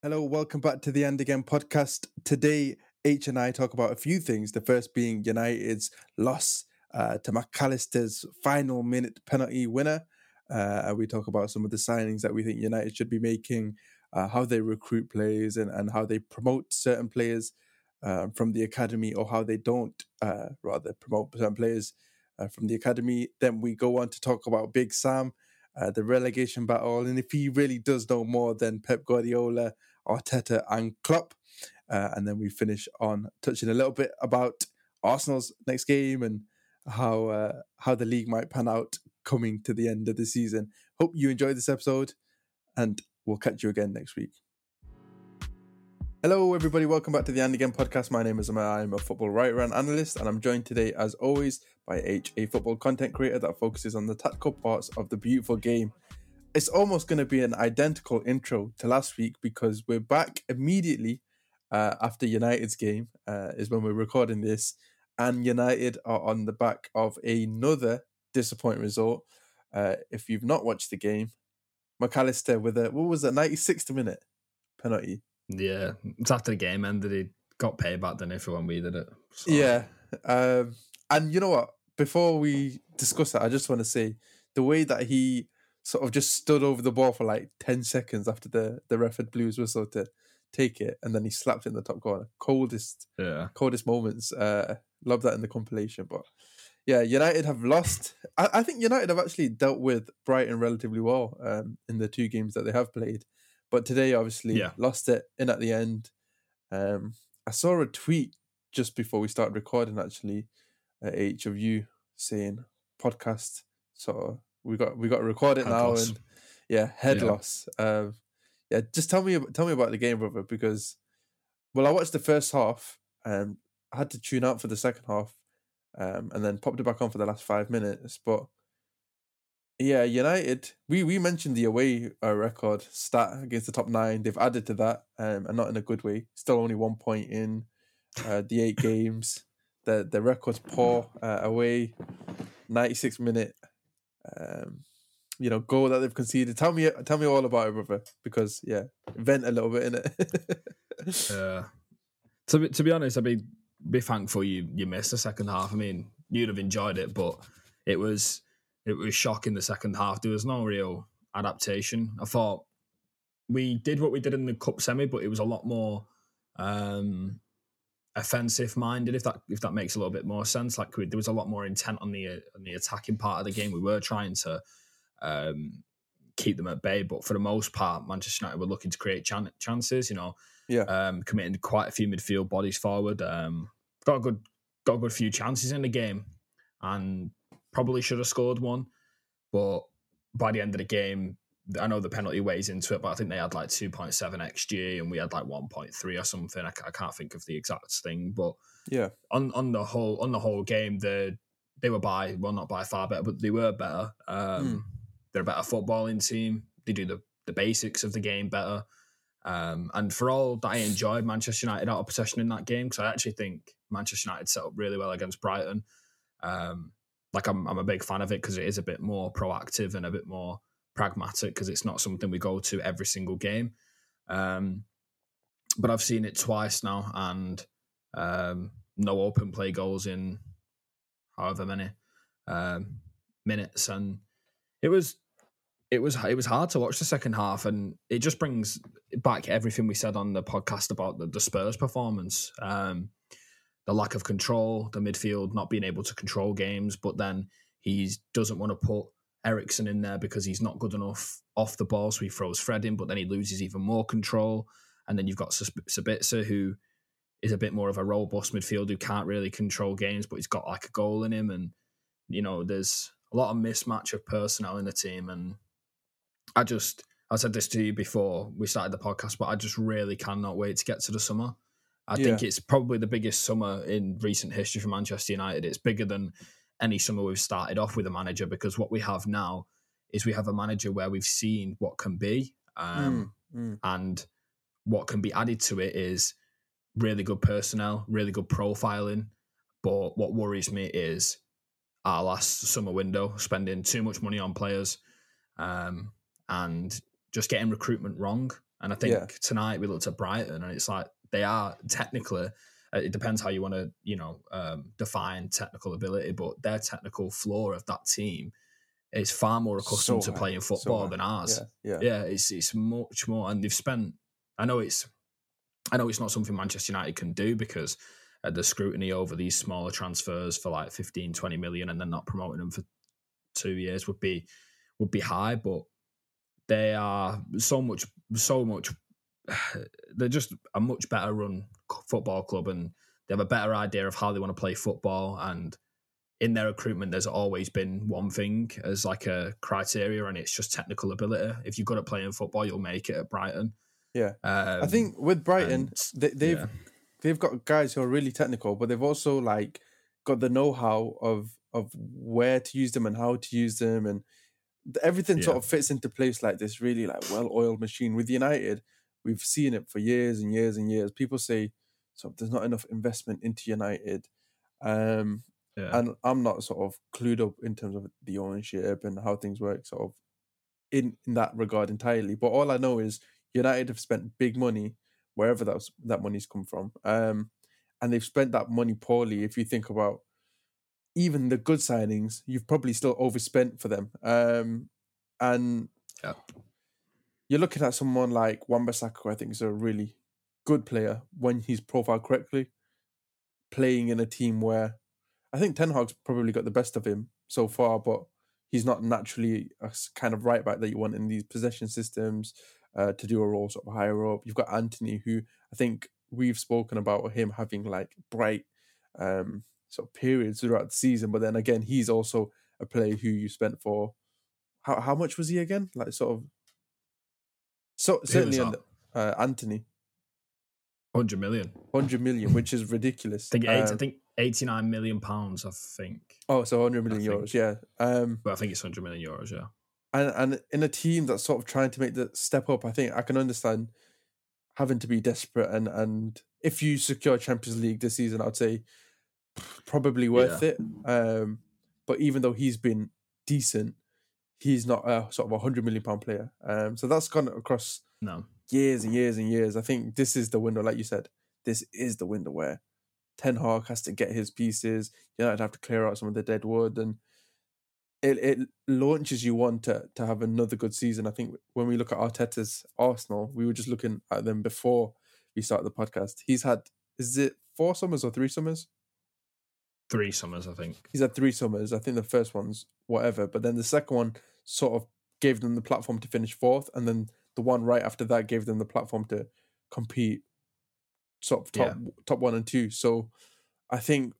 Hello, welcome back to the And Again podcast. Today, H and I talk about a few things. The first being United's loss uh, to Mac Allister's final minute penalty winner. Uh, we talk about some of the signings that we think United should be making, uh, how they recruit players, and, and how they promote certain players uh, from the academy, or how they don't uh, rather promote certain players uh, from the academy. Then we go on to talk about Big Sam the relegation battle, and if he really does know more than Pep Guardiola, Arteta, and Klopp. Uh, and then we finish on touching a little bit about Arsenal's next game and how uh, how the league might pan out coming to the end of the season. Hope you enjoyed this episode, and we'll catch you again next week. Hello, everybody. Welcome back to the And Again podcast. My name is Amar. I'm a football writer and analyst, and I'm joined today, as always, by H, a football content creator that focuses on the tactical parts of the beautiful game. It's almost going to be an identical intro to last week because we're back immediately uh, after United's game, uh, is when we're recording this, and United are on the back of another disappointing result. Uh, if you've not watched the game, Mac Allister with a what was it, 96th minute penalty yeah, it's after the game ended. He got payback then if when we did it. So. Yeah, um, and you know what? Before we discuss that, I just want to say the way that he sort of just stood over the ball for like ten seconds after the the ref had blew his whistle to take it, and then he slapped it in the top corner. Coldest, yeah, coldest moments. Uh, love that in the compilation, but. Yeah, United have lost. I, I think United have actually dealt with Brighton relatively well um, in the two games that they have played. But today, obviously, yeah. lost it in at the end. Um, I saw a tweet just before we started recording, actually, uh, each of you saying podcast. So we got we got to record it head now, loss. and yeah, head yeah. loss. Um, yeah, just tell me tell me about the game, brother, because well, I watched the first half, and I had to tune out for the second half, um, and then popped it back on for the last five minutes. But yeah, United. We we mentioned the away uh, record stat against the top nine. They've added to that, um, and not in a good way. Still only one point in uh, the eight games. The the record's poor uh, away. Ninety six minute, um, you know, goal that they've conceded. Tell me, tell me all about it, brother. Because yeah, vent a little bit in it. yeah. To to be honest, I'd be be thankful you you missed the second half. I mean, you'd have enjoyed it, but it was it was shocking the second half. There was no real adaptation. I thought we did what we did in the cup semi, but it was a lot more um, offensive minded. If that if that makes a little bit more sense, like we, there was a lot more intent on the on the attacking part of the game. We were trying to um, keep them at bay, but for the most part, Manchester United were looking to create chan- chances. You know, yeah, um, committing quite a few midfield bodies forward. Um, got a good got a good few chances in the game, and probably should have scored one, but by the end of the game, I know the penalty weighs into it, but I think they had like 2.7 xg and we had like 1.3 or something. I, I, can't think of the exact thing, but yeah, on on the whole on the whole game, the they were by well not by far better, but they were better. Um, mm. They're a better footballing team. They do the the basics of the game better. Um, and for all that I enjoyed Manchester United out of possession in that game, because I actually think Manchester United set up really well against Brighton. Um, like I'm, I'm a big fan of it because it is a bit more proactive and a bit more pragmatic because it's not something we go to every single game. Um, but I've seen it twice now, and um, no open play goals in however many um, minutes, and it was it was it was hard to watch the second half, and it just brings back everything we said on the podcast about the, the Spurs performance. Um, the lack of control, the midfield not being able to control games, but then he doesn't want to put Eriksen in there because he's not good enough off the ball, so he throws Fred in, but then he loses even more control. And then you've got Sabitzer, who is a bit more of a robust midfield who can't really control games, but he's got like a goal in him. And, you know, there's a lot of mismatch of personnel in the team. And I just, I said this to you before we started the podcast, but I just really cannot wait to get to the summer. I yeah. think it's probably the biggest summer in recent history for Manchester United. It's bigger than any summer we've started off with a manager because what we have now is we have a manager where we've seen what can be, um, mm, mm. and what can be added to it is really good personnel, really good profiling. But what worries me is our last summer window, spending too much money on players, um, and just getting recruitment wrong. And I think Yeah. tonight we looked at Brighton, and it's like they are technically. Uh, It depends how you want to, you know, um, define technical ability, but their technical floor of that team is far more accustomed So to playing football high. than ours. Yeah, yeah, Yeah, it's it's much more, and they've spent. I know it's, I know it's not something Manchester United can do because uh, the scrutiny over these smaller transfers for like 15, 20 million, and then not promoting them for two years would be would be high. But they are so much, so much. They're just a much better run football club, and they have a better idea of how they want to play football. And in their recruitment, there's always been one thing as like a criteria, and it's just technical ability. If you're good at playing football, you'll make it at Brighton. yeah. Um, I think with Brighton, and- they, they've yeah. they've got guys who are really technical, but they've also like got the know-how of of where to use them and how to use them, and th- everything sort of fits into place like this really like well-oiled machine. With United, we've seen it for years and years and years. People say so there's not enough investment into United, um, yeah. and I'm not sort of clued up in terms of the ownership and how things work, sort of in in that regard entirely. But all I know is United have spent big money wherever that was, that money's come from, um, and they've spent that money poorly. If you think about even the good signings, you've probably still overspent for them, um, and Yeah. You're looking at someone like Wan-Bissaka, I think is a really good player when he's profiled correctly, playing in a team where I think Ten Hag's probably got the best of him so far, but he's not naturally a kind of right back that you want in these possession systems uh, to do a role sort of higher up. You've got Antony, who I think we've spoken about him having like bright um, sort of periods throughout the season, but then again, he's also a player who you spent for how how much was he again? Like sort of so certainly uh, Antony Hundred million. hundred million, which is ridiculous. I think eight, I Um, think eighty nine million pounds. I think, oh, so hundred million think- euros, yeah. Um, but I think it's hundred million euros. Yeah. and and in a team that's sort of trying to make the step up, I think I can understand having to be desperate and and if you secure Champions League this season, I'd say probably worth it. Um, but even though he's been decent, he's not a sort of a hundred million pound player. Um, so that's gone across No. years and years and years. I think this is the window, like you said, this is the window where Ten Hag has to get his pieces. United have to clear out some of the dead wood, and it it launches you on to to have another good season. I think when we look at Arteta's Arsenal, we were just looking at them before we started the podcast. He's had is it four summers or three summers? Three summers, I think. He's had three summers. I think the first one's whatever, but then the second one sort of gave them the platform to finish fourth, and then the one right after that gave them the platform to compete sort of top top one and two. So I think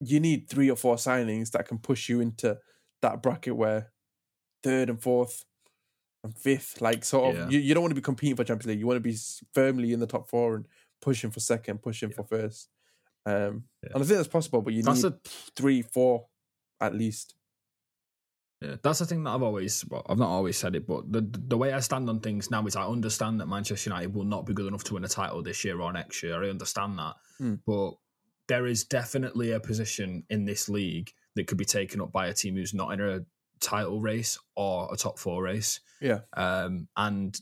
you need three or four signings that can push you into that bracket where third and fourth and fifth, like sort of Yeah. you, you don't want to be competing for Champions League. You want to be firmly in the top four and pushing for second, pushing for first. Um, Yeah. and I think that's possible, but you need. That's need a three, four at least. Yeah, that's the thing that I've always, well, I've not always said it, but the the way I stand on things now is I understand that Manchester United will not be good enough to win a title this year or next year. I understand that, Hmm. but there is definitely a position in this league that could be taken up by a team who's not in a title race or a top four race. Yeah. Um, and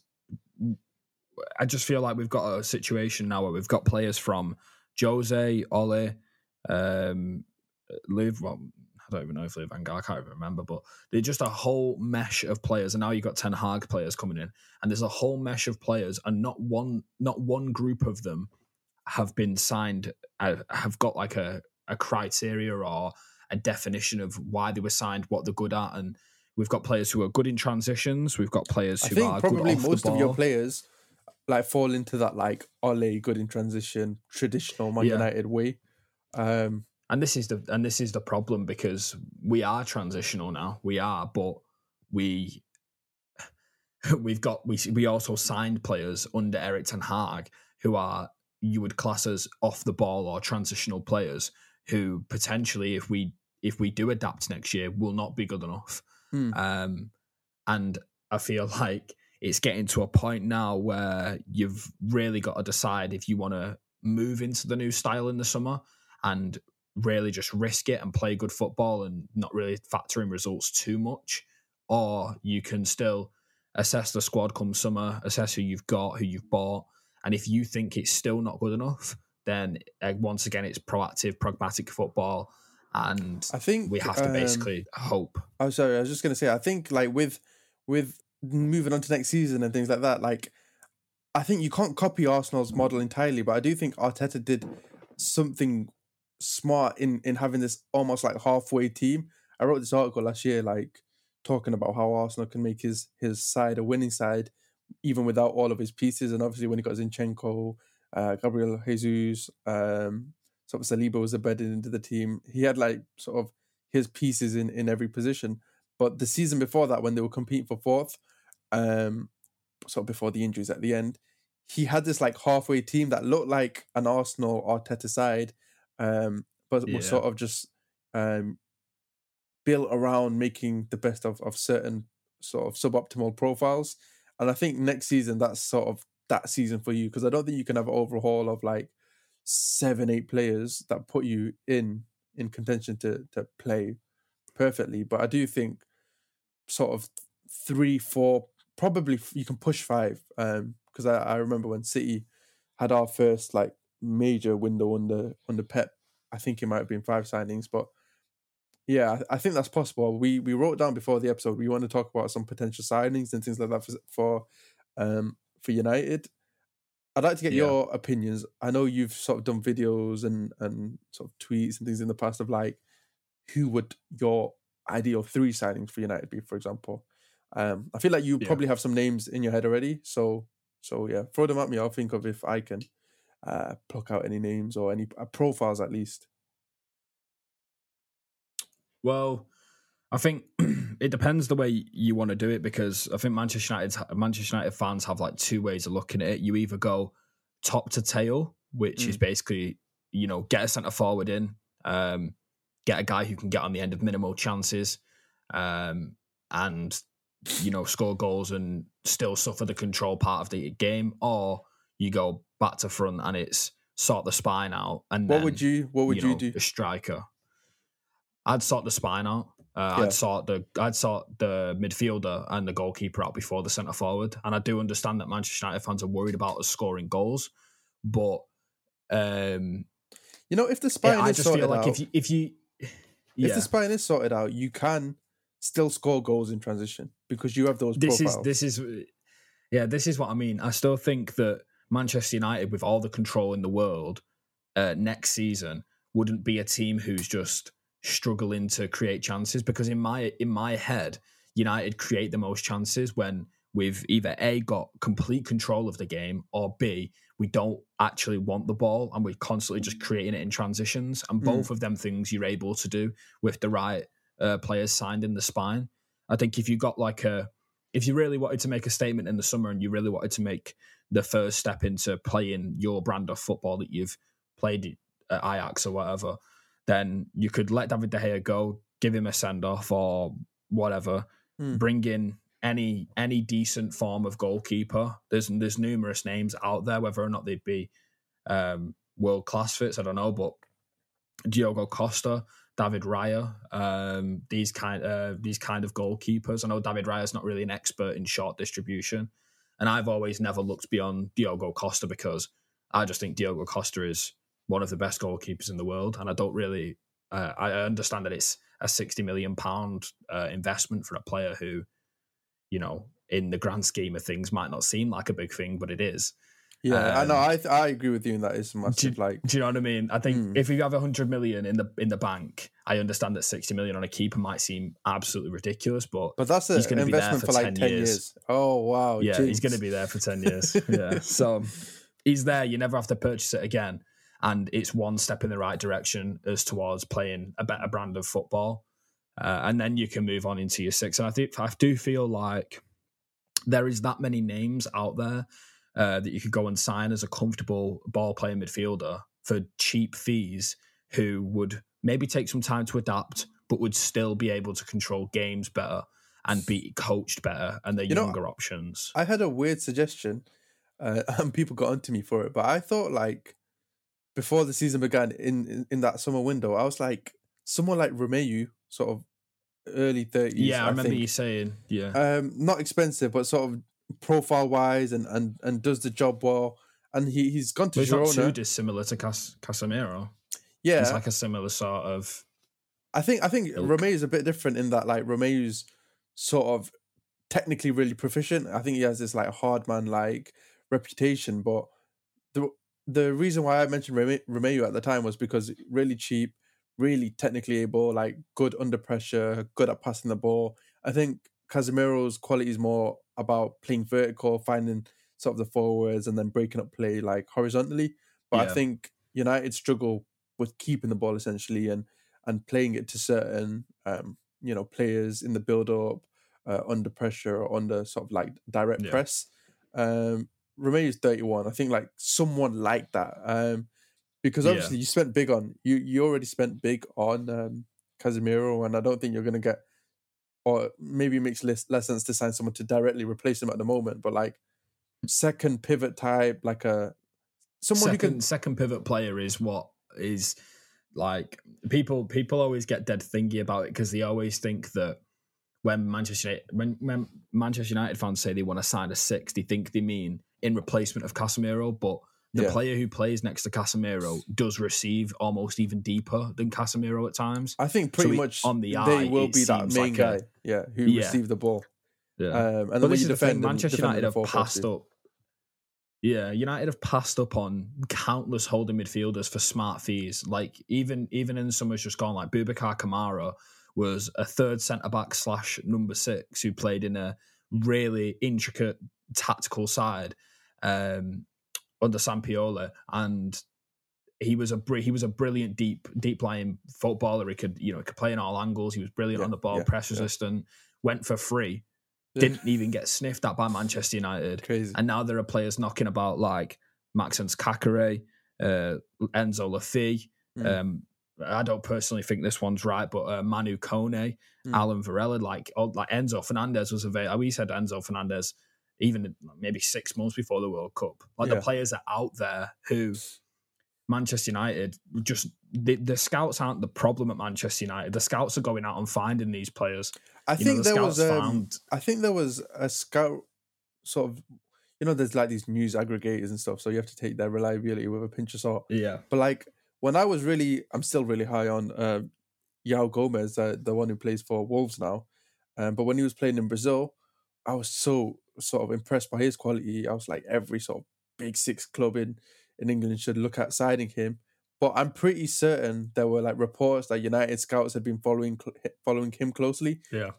I just feel like we've got a situation now where we've got players from Jose, Ole, um, Liv. Well, I don't even know if Liv Van Gaal, I can't even remember, but they're just a whole mesh of players. And now you've got Ten Hag players coming in, and there's a whole mesh of players, and not one, not one group of them have been signed. uh, Have got like a a criteria or a definition of why they were signed, what they're good at, and we've got players who are good in transitions. We've got players I think are probably most of your players like fall into that like Ole good in transition, traditional Man Yeah. United way. Um, and this is the and this is the problem because we are transitional now. We are, but we we've got we we also signed players under Erik Ten Hag who are you would class as off the ball or transitional players who potentially if we if we do adapt next year will not be good enough. Hmm. Um, and I feel like it's getting to a point now where you've really got to decide if you want to move into the new style in the summer and really just risk it and play good football and not really factor in results too much, or you can still assess the squad come summer, assess who you've got, who you've bought, and if you think it's still not good enough, then uh, once again it's proactive, pragmatic football, and I think we have to um, basically hope. Oh, sorry. I was just gonna say. I think like with with moving on to next season and things like that. Like, I think you can't copy Arsenal's model entirely, but I do think Arteta did something smart in in having this almost like halfway team. I wrote this article last year, like talking about how Arsenal can make his his side a winning side, even without all of his pieces. And obviously, when he got Zinchenko, uh, Gabriel Jesus, um, sort of Saliba was embedded into the team. He had like sort of his pieces in in every position. But the season before that, when they were competing for fourth, um, sort of before the injuries at the end, he had this like halfway team that looked like an Arsenal Arteta side, um, but Yeah. was sort of just um, built around making the best of, of certain sort of suboptimal profiles. And I think next season that's sort of that season for you because I don't think you can have an overhaul of like seven, eight players that put you in in contention to to play perfectly. But I do think sort of three, four, probably you can push five. Um, because I, I remember when City had our first like major window under under Pep. I think it might have been five signings, but yeah, I, I think that's possible. We we wrote down before the episode we want to talk about some potential signings and things like that for for um for United. I'd like to get Yeah. your opinions. I know you've sort of done videos and and sort of tweets and things in the past of like who would your ideal three signings for United be, for example. Um, I feel like you Yeah. probably have some names in your head already, so so yeah, throw them at me. I'll think of if I can uh, pluck out any names or any uh, profiles at least. Well, I think it depends the way you want to do it because I think Manchester United Manchester United fans have like two ways of looking at it. You either go top to tail, which is basically you know get a centre forward in, um, get a guy who can get on the end of minimal chances, um, and you know score goals and still suffer the control part of the game, or you go back to front and it's sort the spine out and What then, would you What would you, know, do? A striker. I'd sort the spine out. Uh, Yeah. I'd sort the I'd sort the midfielder and the goalkeeper out before the centre forward. And I do understand that Manchester United fans are worried about us scoring goals, but um, You know, if the spine yeah, is sorted like out, if you if you if the spine is sorted out, you can still score goals in transition because you have those this profiles. is this is yeah this is what i mean i still think that manchester united with all the control in the world uh, next season wouldn't be a team who's just struggling to create chances because in my in my head united create the most chances when we've either a got complete control of the game or b we don't actually want the ball and we're constantly just creating it in transitions and Mm. both of them things you're able to do with the right uh, players signed in the spine I think if you got like a, if you really wanted to make a statement in the summer and you really wanted to make the first step into playing your brand of football that you've played at Ajax or whatever, then you could let David De Gea go, give him a send off or whatever, Hmm. bring in any any decent form of goalkeeper. There's there's numerous names out there, whether or not they'd be um, world class fits, I don't know, but Diogo Costa, David Raya, um, these kind uh, these kind of goalkeepers. I know David Raya's not really an expert in short distribution, and I've always never looked beyond Diogo Costa because I just think Diogo Costa is one of the best goalkeepers in the world, and I don't really. Uh, I understand that it's a sixty million pound uh, investment for a player who, you know, in the grand scheme of things, might not seem like a big thing, but it is. Yeah, I know. um, I I agree with you in that it's massive. like, Do you know what I mean? I think Mm. if you have hundred million in the in the bank, I understand that sixty million on a keeper might seem absolutely ridiculous, but but that's he's an investment for for like 10 years. years. Oh wow! yeah, he's going to be there for ten years. yeah, so he's there. You never have to purchase it again, and it's one step in the right direction as towards playing a better brand of football, uh, and then you can move on into your six. And I think I do feel like there is that many names out there uh, that you could go and sign as a comfortable ball playing midfielder for cheap fees who would maybe take some time to adapt, but would still be able to control games better and be coached better and their You know, younger options. I had a weird suggestion, uh, and people got onto me for it. But I thought like before the season began in in, in that summer window, I was like someone like Romeu, sort of early thirties. Yeah, I, I remember think. you saying. Yeah, um, not expensive, but sort of profile wise and, and, and does the job well. And he, he's gone to but it's not too dissimilar to Cas- Casemiro. Yeah, It's like a similar sort of. I think I think ilk. Romeu is a bit different in that like Romeu's sort of technically really proficient. I think he has this like hard man like reputation, but the the reason why I mentioned Rome- Romeu at the time was because really cheap, really technically able, like good under pressure, good at passing the ball. I think Casemiro's quality is more about playing vertical, finding sort of the forwards and then breaking up play like horizontally. But I think United struggle with keeping the ball essentially and and playing it to certain um, you know players in the build up, uh, under pressure or under sort of like direct Yeah. press. Um, Romeu's thirty one. I think like someone like that. Um, because Yeah. obviously you spent big on you. You already spent big on um, Casemiro, and I don't think you're going to get. Or maybe it makes less, less sense to sign someone to directly replace him at the moment. But like second pivot type, like a someone second who can second pivot player is what is like people people always get dead thingy about it because they always think that when Manchester United, when, when Manchester United fans say they want to sign a six, they think they mean in replacement of Casemiro, but the Yeah. player who plays next to Casemiro does receive almost even deeper than Casemiro at times. I think pretty it- much on the they eye, will be that main like guy, a- yeah, who Yeah. received the ball. Yeah. Um, and but then when this you is the thing, Manchester United have passed up. Yeah, United have passed up on countless holding midfielders for smart fees. Like even even in the summer's just gone, like Boubacar Kamara was a third centre back slash number six who played in a really intricate tactical side um, under Sampaoli, and he was a br- he was a brilliant deep deep lying footballer. He could you know he could play in all angles. He was brilliant Yeah, on the ball, yeah, press resistant. Went for free. Didn't even get sniffed at by Manchester United. Crazy. And now there are players knocking about like Maxence Caqueret, uh, Enzo Le Fée. Mm. Um, I don't personally think this one's right, but uh, Manu Kone, Mm. Alan Varela, like oh, like Enzo Fernandez was available. We said Enzo Fernandez even maybe six months before the World Cup. Like Yeah. the players are out there who Manchester United just the, the scouts aren't the problem at Manchester United. The scouts are going out and finding these players. I You know, think the there was um, found I think there was a scout sort of you know there's like these news aggregators and stuff, so you have to take their reliability with a pinch of salt. yeah But like when I was really, I'm still really high on uh, João Gomes, uh, the one who plays for Wolves now. Um, but when he was playing in Brazil, I was so sort of impressed by his quality. I was like, every sort of big six club in in England should look at signing him. But I'm pretty certain there were like reports that United scouts had been following following him closely. yeah.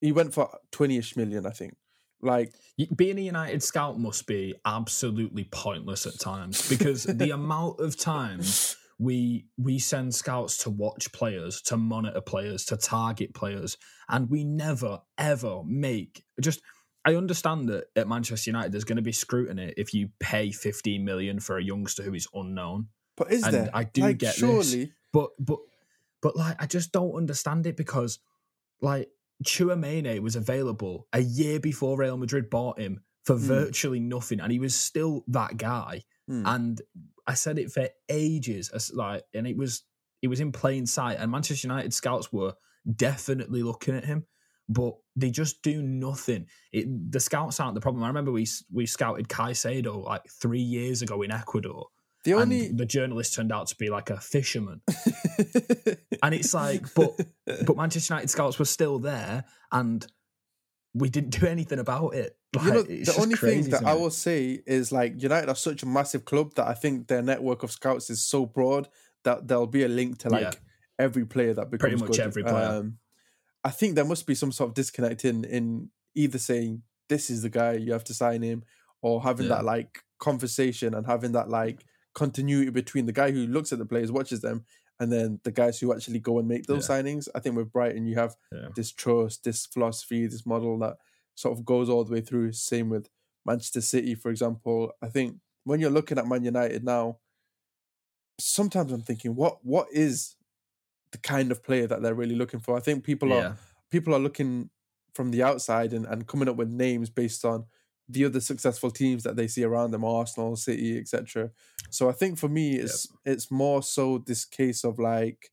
He went for twenty-ish million, I think. Like, being a United scout must be absolutely pointless at times because the amount of times we we send scouts to watch players, to monitor players, to target players, and we never ever make just. I understand that at Manchester United, there's going to be scrutiny if you pay 15 million for a youngster who is unknown. but is And there? I do like, get this. surely. But but but like I just don't understand it because like Tchouaméni was available a year before Real Madrid bought him for Hmm. virtually nothing, and he was still that guy. Hmm. And I said it for ages, like, and it was it was in plain sight. And Manchester United scouts were definitely looking at him, but they just do nothing. It, the scouts aren't the problem. I remember we we scouted Caicedo like three years ago in Ecuador, the only and the journalist turned out to be like a fisherman. And it's like, but but Manchester United scouts were still there, and we didn't do anything about it. Like, you know, the only thing that I will say is like United are such a massive club that I think their network of scouts is so broad that there'll be a link to like Yeah. every player that becomes pretty much good. every player. Um, I think there must be some sort of disconnect in in either saying this is the guy you have to sign him, or having Yeah. that like conversation and having that like continuity between the guy who looks at the players, watches them, and then the guys who actually go and make those signings. I think with Brighton, you have Yeah. this trust, this philosophy, this model that sort of goes all the way through. Same with Manchester City, for example. I think when you're looking at Man United now, sometimes I'm thinking, what what is the kind of player that they're really looking for? I think people yeah. are people are looking from the outside and, and coming up with names based on the other successful teams that they see around them, Arsenal, City, etc. So I think for me, it's it's more so this case of like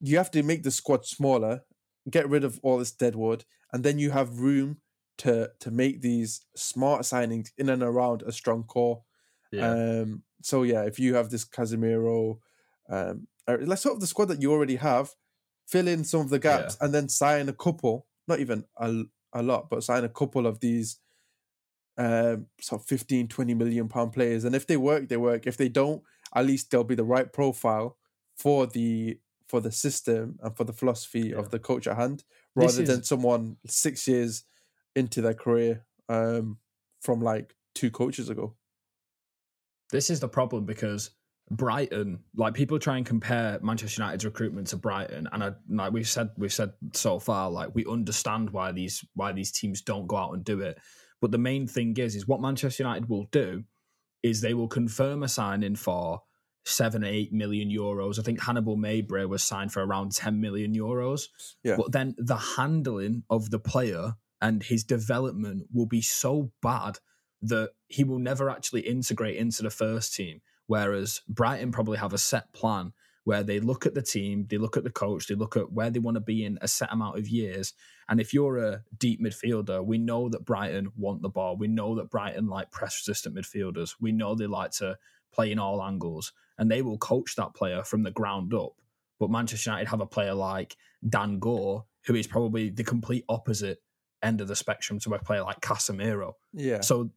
you have to make the squad smaller get rid of all this deadwood, and then you have room to to make these smart signings in and around a strong core. Yeah. Um, so yeah, if you have this Casemiro, um, let's sort of the squad that you already have, fill in some of the gaps, and then sign a couple, not even a, a lot, but sign a couple of these um sort of 15 20 million pound players. And if they work they work. If they don't at least they'll be the right profile for the for the system and for the philosophy Yeah. of the coach at hand rather than someone six years into their career um from like two coaches ago. This is the problem because Brighton, like people try and compare Manchester United's recruitment to Brighton, and I, like we've said, we've said so far, like we understand why these why these teams don't go out and do it. But the main thing is, is what Manchester United will do is they will confirm a signing for seven, eight million euros. I think Hannibal Mejbri was signed for around ten million euros. Yeah. But then the handling of the player and his development will be so bad that he will never actually integrate into the first team. Whereas Brighton probably have a set plan where they look at the team, they look at the coach, they look at where they want to be in a set amount of years. And if you're a deep midfielder, we know that Brighton want the ball. We know that Brighton like press resistant midfielders. We know they like to play in all angles and they will coach that player from the ground up. But Manchester United have a player like Dan Gore, who is probably the complete opposite end of the spectrum to a player like Casemiro. yeah So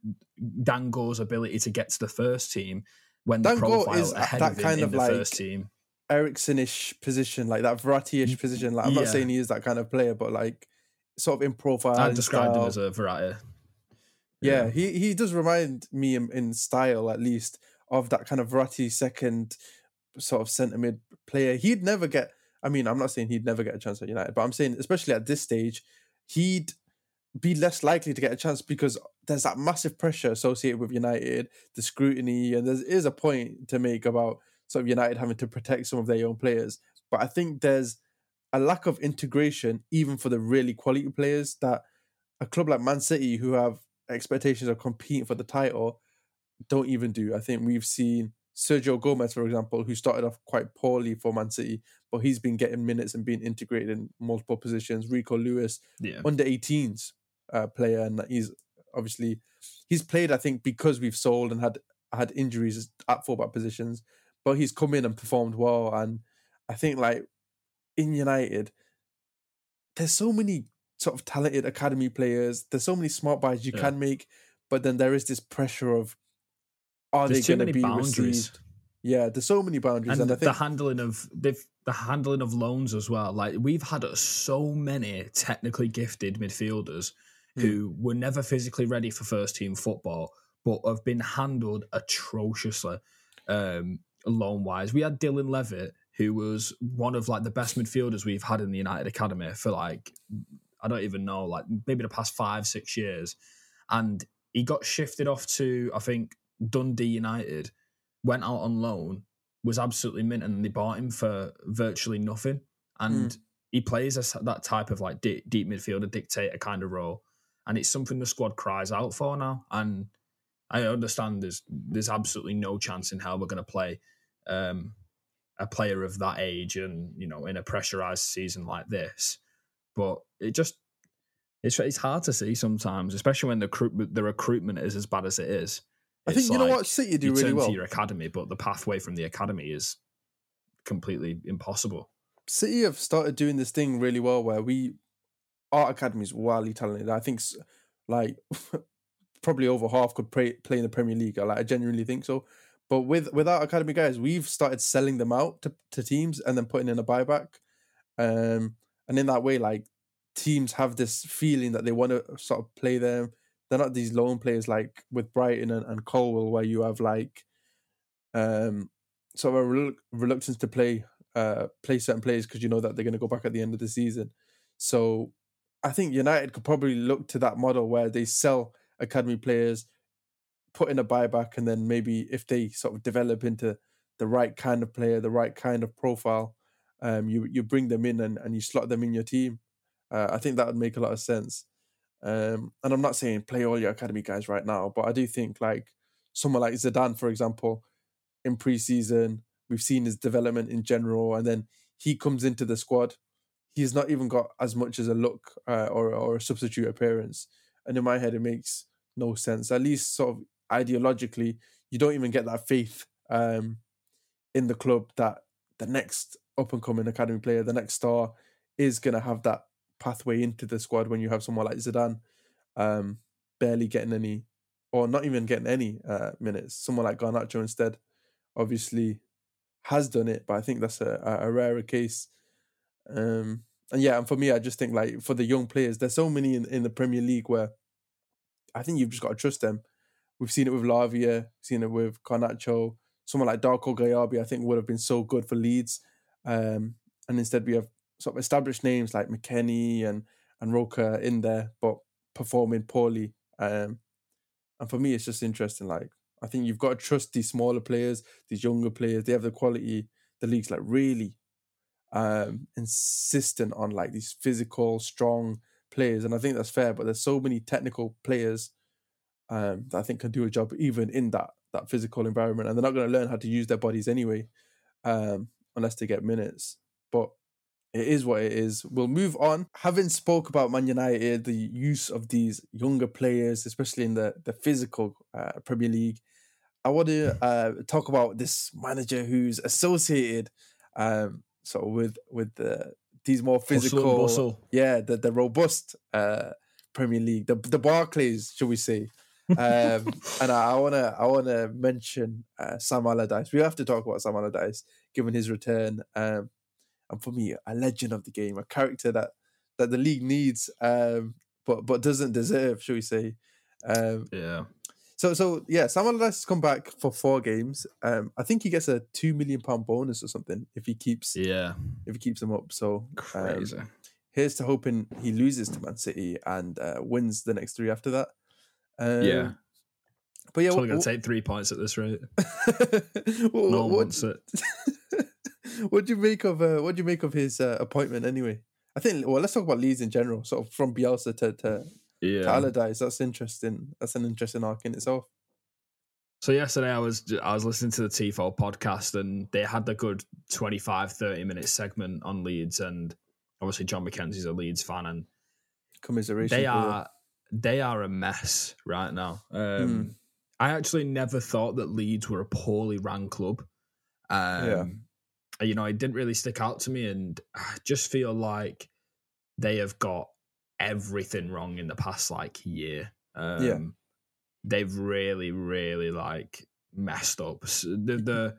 Dan Gore's ability to get to the first team when Dan the profile is that of kind in of like- first team. Eriksen-ish position, like that Verratti-ish mm, position. Like I'm not saying he is that kind of player, but like sort of in profile. I described him as a Verratti. Yeah, he he does remind me in, in style at least of that kind of Verratti second sort of centre mid player. He'd never get. I mean, I'm not saying he'd never get a chance at United, but I'm saying especially at this stage, he'd be less likely to get a chance because there's that massive pressure associated with United, the scrutiny, and there is a point to make about sort of United having to protect some of their own players. But I think there's a lack of integration even for the really quality players that a club like Man City who have expectations of competing for the title don't even do. I think we've seen Sergio Gomez, for example, who started off quite poorly for Man City, but he's been getting minutes and being integrated in multiple positions. Rico Lewis, Yeah. under 18s uh, player, and he's obviously he's played. I think because we've sold and had had injuries at fullback positions, but he's come in and performed well. And I think like in United, there's so many sort of talented academy players. There's so many smart buys you Yeah. can make, but then there is this pressure of are There's they going to be boundaries. received? Yeah, there's so many boundaries, and and, I the handling of the handling of loans as well. Like we've had so many technically gifted midfielders. Who were never physically ready for first team football, but have been handled atrociously um, loan wise. We had Dylan Levitt, who was one of like the best midfielders we've had in the United Academy for like I don't even know, like maybe the past five six years, and he got shifted off to I think Dundee United, went out on loan was absolutely mint, and they bought him for virtually nothing. And he plays as that type of like deep, deep midfielder, dictator kind of role, and it's something the squad cries out for now. And I understand there's there's absolutely no chance in hell we're going to play um, a player of that age and you know in a pressurized season like this. But it just it's it's hard to see sometimes, especially when the recruit, the recruitment is as bad as it is. I think you know what City do you really well. to your academy, but the pathway from the academy is completely impossible. City have started doing this thing really well where we our academy is wildly talented. I think like probably over half could play, play in the Premier League. Like I genuinely think so. But with with our academy guys, we've started selling them out to, to teams and then putting in a buyback. Um, and in that way, like teams have this feeling that they want to sort of play them. They're not these lone players like with Brighton and, and Colwill, where you have like um sort of a relu- reluctance to play uh play certain players because you know that they're going to go back at the end of the season. So I think United could probably look to that model where they sell academy players, put in a buyback, and then maybe if they sort of develop into the right kind of player, the right kind of profile, um, you you bring them in and, and you slot them in your team. Uh, I think that would make a lot of sense. Um, and I'm not saying play all your academy guys right now, but I do think like someone like Zidane, for example, in preseason, we've seen his development in general, and then he comes into the squad. He's not even got as much as a look uh, or or a substitute appearance. And in my head, it makes no sense. At least, sort of ideologically, you don't even get that faith um, in the club that the next up and coming academy player, the next star, is going to have that pathway into the squad when you have someone like Zidane um, barely getting any, or not even getting any uh, minutes. Someone like Garnacho instead, obviously, has done it, but I think that's a, a rarer case. Um, and yeah, and for me, I just think like for the young players, there's so many in, in the Premier League where I think you've just got to trust them. We've seen it with Lavia, seen it with Garnacho, someone like Darko Gyabi, I think would have been so good for Leeds. Um, and instead, we have sort of established names like McKennie and and Roca in there, but performing poorly. Um, and for me, it's just interesting. Like I think you've got to trust these smaller players, these younger players. They have the quality. The league's like really um, insistent on like these physical, strong players, and I think that's fair. But there's so many technical players um, that I think can do a job even in that that physical environment, and they're not going to learn how to use their bodies anyway, um, unless they get minutes. But it is what it is. We'll move on. Having spoke about Man United, the use of these younger players, especially in the the physical uh, Premier League, I want to uh, talk about this manager who's associated um, sort of with with the these more physical, yeah, the the robust uh, Premier League, the the Barclays, should we say? um, and I, I, wanna I wanna mention uh, Sam Allardyce. We have to talk about Sam Allardyce, given his return. Um, and for me, a legend of the game, a character that that the league needs, um, but but doesn't deserve, shall we say? Um, yeah. So so yeah, Sam Allardyce has come back for four games. Um, I think he gets a two million pound bonus or something if he keeps yeah if he keeps them up. So um, crazy. here's to hoping he loses to Man City and uh, wins the next three after that. Um, yeah. But yeah, we're going to take three points at this rate. what, no one wants it. what do you make of uh, what do you make of his uh, appointment anyway? I think well, let's talk about Leeds in general. Sort of from Bielsa to to, yeah. to Allardyce. That's interesting. That's an interesting arc in itself. So yesterday I was I was listening to the Tifo podcast and they had the good 25 30 minute segment on Leeds and obviously Jon Mackenzie's a Leeds fan and commiseration. They are they are a mess right now. Um, mm. I actually never thought that Leeds were a poorly ran club. Um, yeah. You know, it didn't really stick out to me, and I just feel like they have got everything wrong in the past like year. Um, yeah, they've really, really like messed up. The the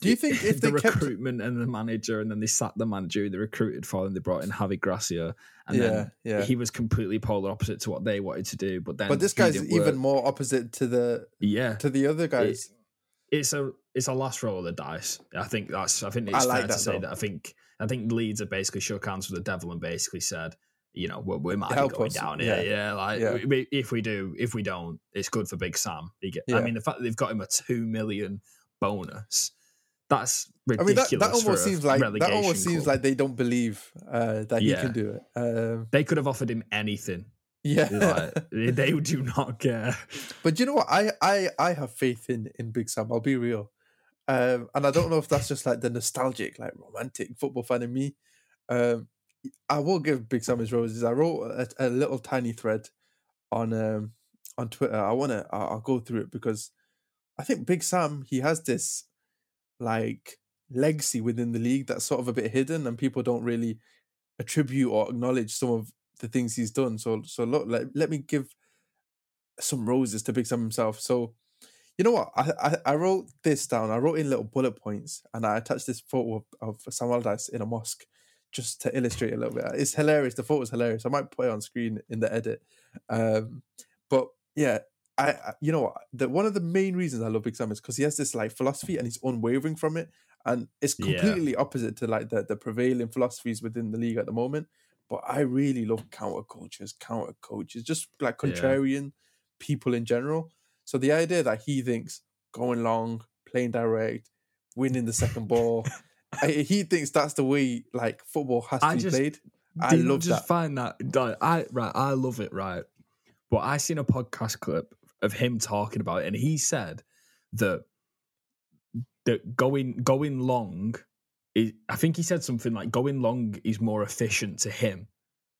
do you think if the kept... recruitment and the manager, and then they sacked the manager they recruited for, and they brought in Javi Gracia, and yeah, then yeah. he was completely polar opposite to what they wanted to do. But then, but this guy's even more opposite to the yeah to the other guys. It, it's a it's a last roll of the dice. I think that's I think it's I like fair to say though. that I think I think Leeds have basically shook hands with the devil and basically said, you know, we, we might Help be going us. down here. Yeah, yeah like yeah. We, if we do, if we don't, it's good for Big Sam. Get, yeah. I mean, the fact that they've got him a two million bonus that's ridiculous. I mean, that, that almost seems like that almost club. seems like they don't believe uh, that yeah. he can do it. Um, they could have offered him anything. Yeah, like, they do not care. But you know what? I I I have faith in in Big Sam. I'll be real, um, and I don't know if that's just like the nostalgic, like romantic football fan in me. Um, I will give Big Sam his roses. I wrote a, a little tiny thread on um, on Twitter. I wanna I'll go through it because I think Big Sam he has this like legacy within the league that's sort of a bit hidden and people don't really attribute or acknowledge some of the things he's done. So so look, let, let me give some roses to Big Sam himself. So you know what? I, I, I wrote this down. I wrote in little bullet points and I attached this photo of, of Sam Allardyce in a mosque just to illustrate a little bit. It's hilarious. The thought was hilarious. I might put it on screen in the edit. Um, but yeah, I, you know, the one of the main reasons I love Big Sam is because he has this like philosophy and he's unwavering from it, and it's completely yeah. opposite to like the the prevailing philosophies within the league at the moment. But I really love counter cultures, counter coaches, just like contrarian yeah. people in general. So the idea that he thinks going long, playing direct, winning the second ball, I, he thinks that's the way like football has to I be just, played. I love just that. Find that I right. I love it. Right. But I seen a podcast clip of him talking about it, and he said that that going going long he, I think he said something like going long is more efficient to him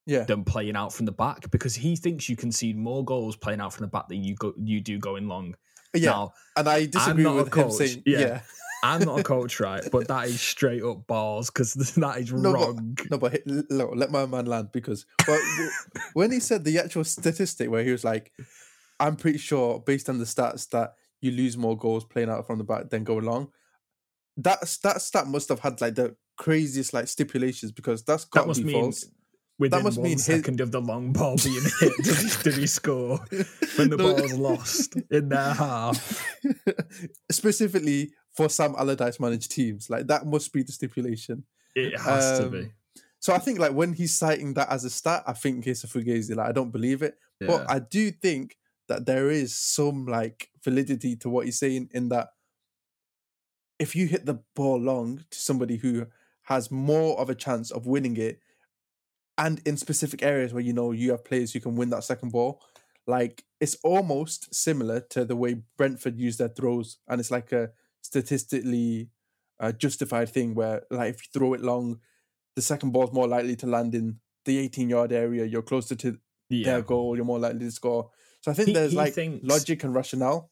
Yeah. than playing out from the back because he thinks you concede more goals playing out from the back than you go you do going long. Yeah. Now, and I disagree with him saying, yeah. yeah. I'm not a coach, right? But that is straight up balls because that is No, but- wrong. No, but no, let my man land because but when he said the actual statistic where he was like, I'm pretty sure based on the stats that you lose more goals playing out from the back than go long. That that stat must have had like the craziest like stipulations because that's got That to must be mean false. Within must one mean his- of the long ball being hit, did he, did he score when the No. ball's lost in their half? Specifically for Sam Allardyce managed teams, like that must be the stipulation. It has to Um, be. So I think like when he's citing that as a stat, I think it's a fugazi. Like I don't believe it. Yeah. But I do think that there is some like validity to what he's saying in that if you hit the ball long to somebody who has more of a chance of winning it, and in specific areas where you know you have players who can win that second ball, like it's almost similar to the way Brentford use their throws, and it's like a statistically uh, justified thing where like if you throw it long, the second ball is more likely to land in the 18 yard area. You're closer to yeah. their goal, you're more likely to score. So I think He- there's he like thinks- logic and rationale.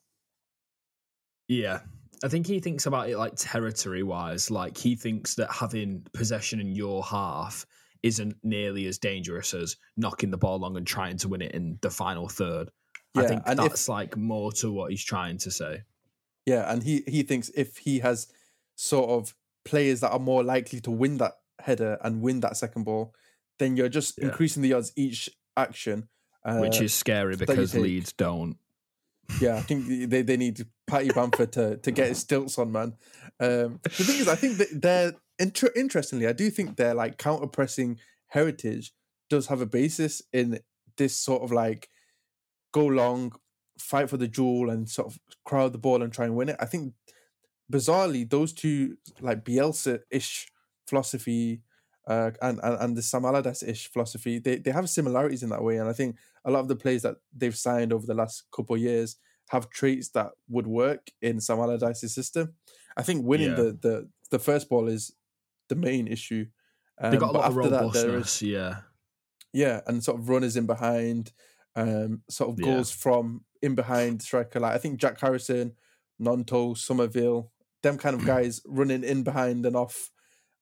Yeah. I think he thinks about it like territory wise. Like he thinks that having possession in your half isn't nearly as dangerous as knocking the ball long and trying to win it in the final third. I think and if- that's like more to what he's trying to say. Yeah, and he he thinks if he has sort of players that are more likely to win that header and win that second ball, then you're just Yeah. increasing the odds each action. Uh, which is scary because. Leeds don't. yeah, I think they, they need Paddy Bamford to to get his stilts on, man. Um, the thing is, I think that they're inter- interestingly, I do think their like counter pressing heritage does have a basis in this sort of like go long, fight for the jewel, and sort of crowd the ball and try and win it. I think bizarrely those two like Bielsa ish philosophy. Uh, and, and and the Sam Allardyce ish philosophy, they, they have similarities in that way, and I think a lot of the players that they've signed over the last couple of years have traits that would work in Sam Allardyce's system. I think winning Yeah. the, the the first ball is the main issue. Um, They got a but lot of after that, there is robustness. yeah. yeah, and sort of runners in behind, um, sort of Yeah. goals from in behind striker. Like I think Jack Harrison, Gnonto, Summerville, them kind of guys running in behind and off,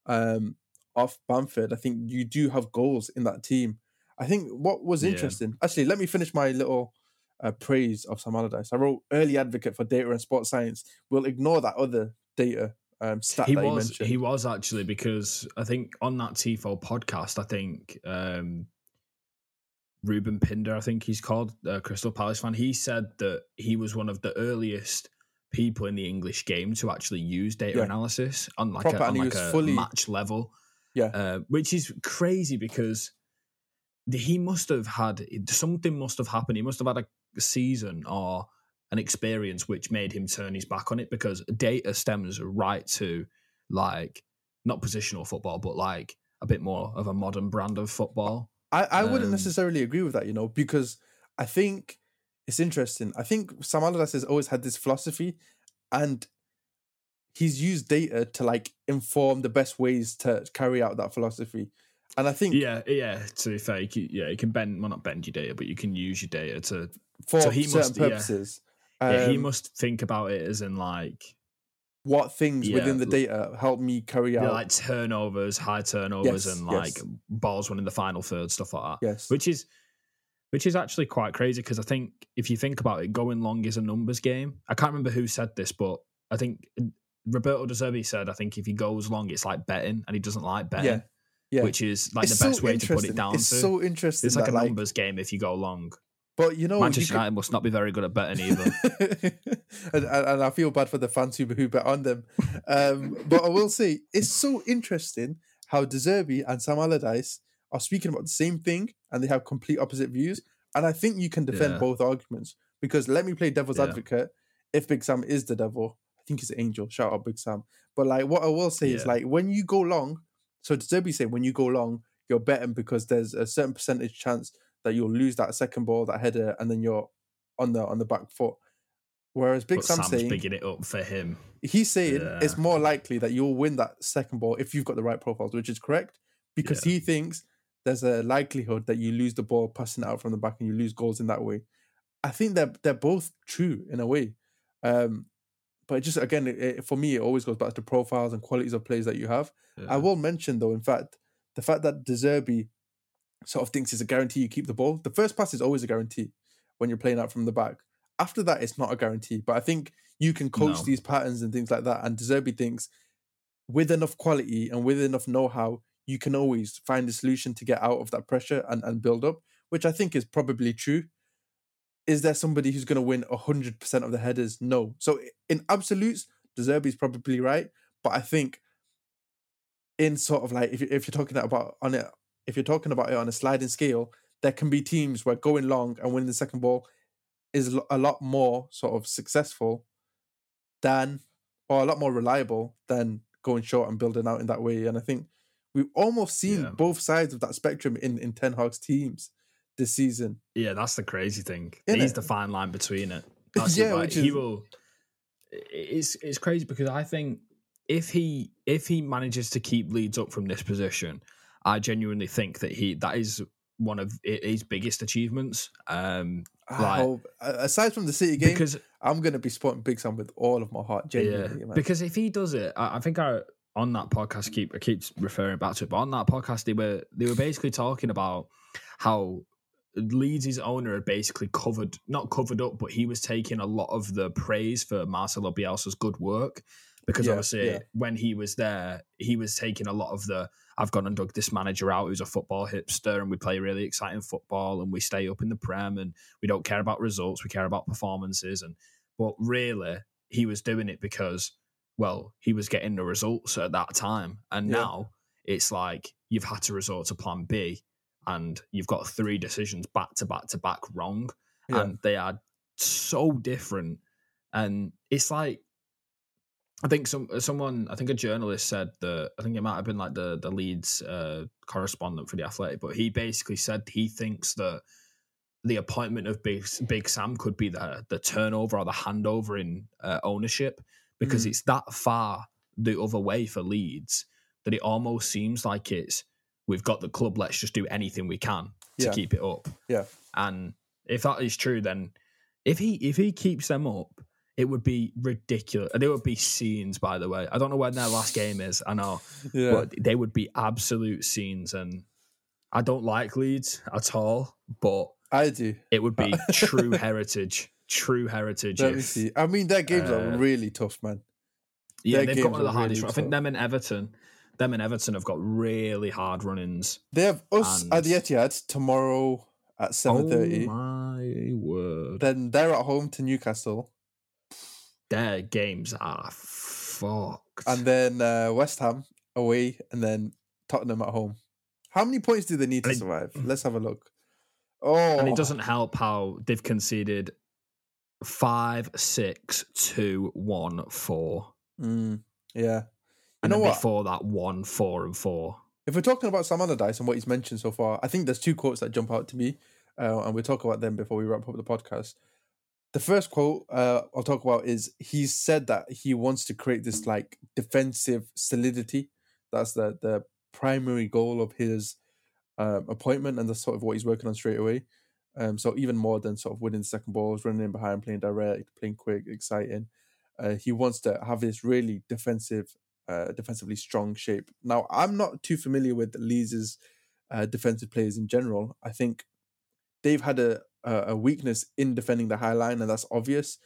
um, off Bamford. I think you do have goals in that team. I think what was Yeah. interesting. Actually, let me finish my little uh, praise of Sam Allardyce. I wrote early advocate for data and sports science. We'll ignore that other data um, stat he was mentioned. he was actually because I think on that Tifo podcast, I think um Ruben Pinder, I think he's called uh, Crystal Palace fan. He said that he was one of the earliest people in the English game to actually use data Yeah. analysis on like Proper, a, on like a fully- match level. Yeah. uh, which is crazy because he must have had something must have happened. He must have had a season or an experience which made him turn his back on it because data stems right to like not positional football, but like a bit more of a modern brand of football. I, I wouldn't Um, necessarily agree with that, you know, because I think it's interesting. I think Sam Allardyce has always had this philosophy and he's used data to like inform the best ways to carry out that philosophy. And I think Yeah, yeah. To be fair, you can, yeah, you can bend well not bend your data, but you can use your data to. for so he certain must- yeah. Purposes, yeah, he um, must think about it as in like what things yeah, within the data help me carry yeah, out. like turnovers, high turnovers, Yes, and like yes. balls winning the final third, stuff like that. yes. which is which is actually quite crazy because I think if you think about it, going long is a numbers game. I can't remember who said this, but I think Roberto De Zerbi said I think if he goes long, it's like betting, and he doesn't like betting, yeah. Yeah. which is like It's the best so way to put it down It's to. so interesting. it's like a numbers game if you go long. But you know, you Manchester could- United must not be very good at betting either. and, and, I feel bad for the fans who, bet on them. Um, but I will say it's so interesting how De Zerbi and Sam Allardyce are speaking about the same thing and they have complete opposite views. And I think you can defend Yeah. both arguments because let me play devil's Yeah. advocate. If Big Sam is the devil, I think he's an angel. Shout out Big Sam. But like what I will say is like when you go long, so De Zerbi saying when you go long, you're betting because there's a certain percentage chance that you'll lose that second ball, that header, and then you're on the on the back foot. Whereas Big but Sam's Sam's saying bigging it up for him. he's saying it's more likely that you'll win that second ball if you've got the right profiles, which is correct because he thinks there's a likelihood that you lose the ball passing out from the back and you lose goals in that way. I think they're they're both true in a way, um, but it just again it, for me it always goes back to profiles and qualities of players that you have. I will mention though, in fact, the fact that De Zerbi sort of thinks it's a guarantee you keep the ball. The first pass is always a guarantee when you're playing out from the back. After that, it's not a guarantee. But I think you can coach No. these patterns and things like that. And De Zerbi thinks with enough quality and with enough know-how, you can always find a solution to get out of that pressure and, and build up, which I think is probably true. Is there somebody who's going to win 100% of the headers? No. So in absolutes, De Zerbi is probably right. But I think in sort of like if if you're talking about on it if you're talking about it on a sliding scale, there can be teams where going long and winning the second ball is a lot more sort of successful than or a lot more reliable than going short and building out in that way. And I think we've almost seen Yeah. both sides of that spectrum in in Ten Hag's teams this season. Yeah, that's the crazy thing. Innit? He's the fine line between it. That's Yeah, it, like, which he will. It's it's crazy because I think if he if he manages to keep Leeds up from this position, I genuinely think that he that is one of his biggest achievements. Um, hope- a- aside from the City game, because I'm going to be supporting Big Sam with all of my heart. Genuinely, yeah, man. because if he does it, I, I think I on that podcast keep I keep referring back to it, but on that podcast they were they were basically talking about how Leeds' owner had basically covered not covered up, but he was taking a lot of the praise for Marcelo Bielsa's good work because Yeah, obviously yeah. when he was there, he was taking a lot of the I've gone and dug this manager out who's a football hipster and we play really exciting football and we stay up in the prem and we don't care about results, we care about performances and but really he was doing it because well, he was getting the results at that time. And Yeah. now it's like you've had to resort to plan B and you've got three decisions back to back to back wrong. And they are so different. And it's like I think some someone I think a journalist said that I think it might have been like the the Leeds uh, correspondent for the Athletic, but he basically said he thinks that the appointment of Big Big Sam could be the the turnover or the handover in uh, ownership because Mm. it's that far the other way for Leeds that it almost seems like it's we've got the club let's just do anything we can to Yeah. keep it up Yeah. and if that is true then if he if he keeps them up it would be ridiculous and it would be scenes by the way I don't know when their last game is I know yeah. but they would be absolute scenes and I don't like Leeds at all but I do. it would be true heritage. True heritage. Let me see. I mean, their games are uh, really tough, man. Yeah, Their they've got one of the hardest. really I think them and Everton, them and Everton have got really hard run-ins. They have us at the and- Etihad tomorrow at seven thirty. Oh my word! then they're at home to Newcastle, Their games are fucked. and then uh, West Ham away, and then Tottenham at home. How many points do they need to survive? Let's have a look. Oh, and it doesn't help how they've conceded five, six, two, one, four, Mm, yeah. You and know what? before that, one, four, and four. If we're talking about Sam Allardyce and what he's mentioned so far, I think there's two quotes that jump out to me, uh, and we'll talk about them before we wrap up the podcast. The first quote uh, I'll talk about is he said that he wants to create this like defensive solidity. That's the the primary goal of his um, appointment, and that's sort of what he's working on straight away. Um, so even more than sort of winning second balls, running in behind, playing direct, playing quick, exciting. Uh, he wants to have this really defensive, uh, defensively strong shape. Now, I'm not too familiar with Leeds' uh, defensive players in general. I think they've had a a a weakness in defending the high line, and that's obvious.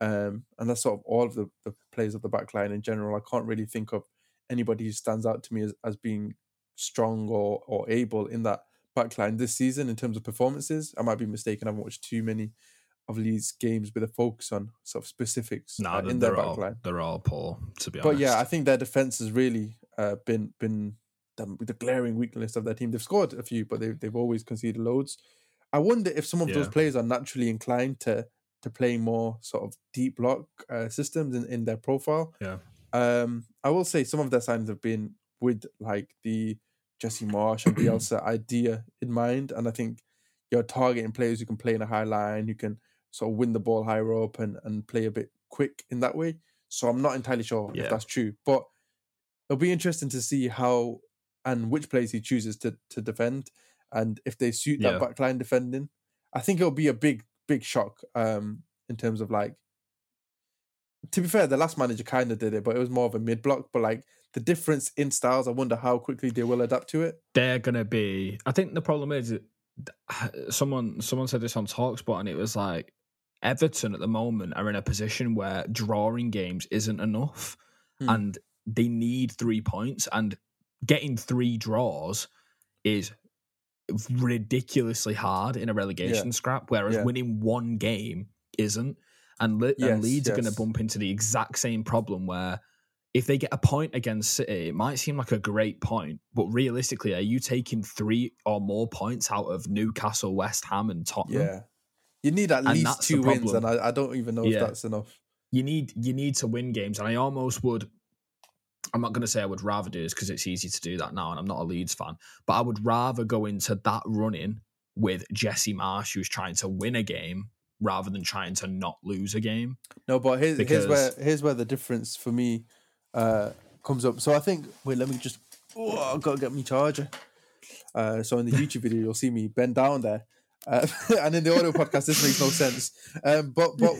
Um, and that's sort of all of the, the players of the back line in general. I can't really think of anybody who stands out to me as, as being strong or or able in that back line this season in terms of performances. I might be mistaken. I haven't watched too many of Leeds games with a focus on sort of specifics No, uh, in their back all line. they're all poor. To be honest, But yeah, I think their defense has really uh, been been the, the glaring weakness of their team. They've scored a few, but they've they've always conceded loads. I wonder if some of those players are naturally inclined to to play more sort of deep block uh, systems in, in their profile. Yeah. Um, I will say some of their signings have been with like the Jesse Marsh and Bielsa idea in mind, and I think you're targeting players who can play in a high line, who can sort of win the ball higher up and, and play a bit quick in that way. So I'm not entirely sure Yeah. if that's true, but it'll be interesting to see how and which plays he chooses to to defend and if they suit that Yeah. backline defending. I think it'll be a big big shock um in terms of like to be fair, the last manager kind of did it, but it was more of a mid block. But like the difference in styles, I wonder how quickly they will adapt to it. they're gonna be. I think the problem is someone someone said this on talkSPORT, and it was like Everton at the moment are in a position where drawing games isn't enough, Hmm. and they need three points, and getting three draws is ridiculously hard in a relegation scrap, whereas Yeah. winning one game isn't. And, Le- Yes, and Leeds are going to bump into the exact same problem where if they get a point against City, it might seem like a great point, but realistically, are you taking three or more points out of Newcastle, West Ham, and Tottenham? Yeah, you need at And least two wins, and. I, I don't even know if that's enough. You need you need to win games, and I almost would. I'm not going to say I would rather do this because it's easy to do that now, and I'm not a Leeds fan. But I would rather go into that running with Jesse Marsh, who's trying to win a game, rather than trying to not lose a game. No, but here's here's where Because- here's where the difference for me uh comes up. So I think wait, let me just oh, I've got to get me charger. Uh, so in the YouTube video, you'll see me bend down there, uh, and in the audio podcast, this makes no sense. Um, but but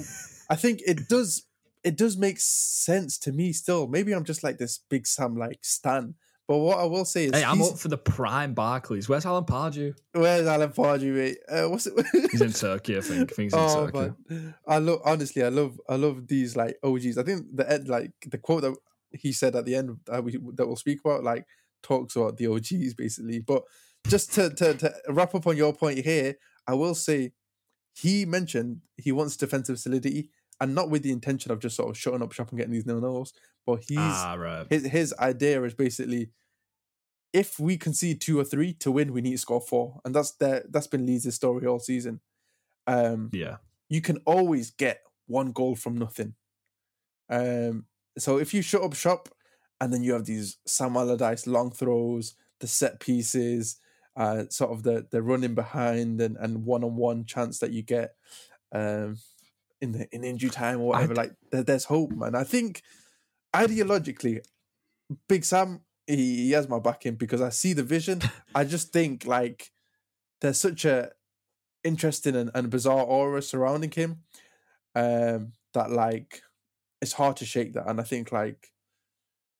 I think it does it does make sense to me still. Maybe I'm just like this big Sam like Stan. But what I will say is, Hey, I'm up for the prime Barclays. Where's Alan Pardew? where's Alan Pardew? Mate? Uh, what's it? He's in Turkey, I think. I think he's in oh Turkey. man, I love honestly. I love I love these like OGs. I think the end like the quote that he said at the end that we that we'll speak about like talks about the OGs basically. But just to to, to wrap up on your point here, I will say he mentioned he wants defensive solidity and not with the intention of just sort of shutting up shop and getting these nil nils. But he's ah, right. his his idea is basically if we concede two or three to win, we need to score four, and that's that's been Leeds' story all season. Um, Yeah. you can always get one goal from nothing. Um, so if you shut up shop, and then you have these Sam Allardyce long throws, the set pieces, uh, sort of the the running behind and and one on one chance that you get, um, in the in injury time or whatever. like there, there's hope, man. I think ideologically, Big Sam he, he has my backing because I see the vision. I just think like there's such a interesting and, and bizarre aura surrounding him um that like it's hard to shake that and i think like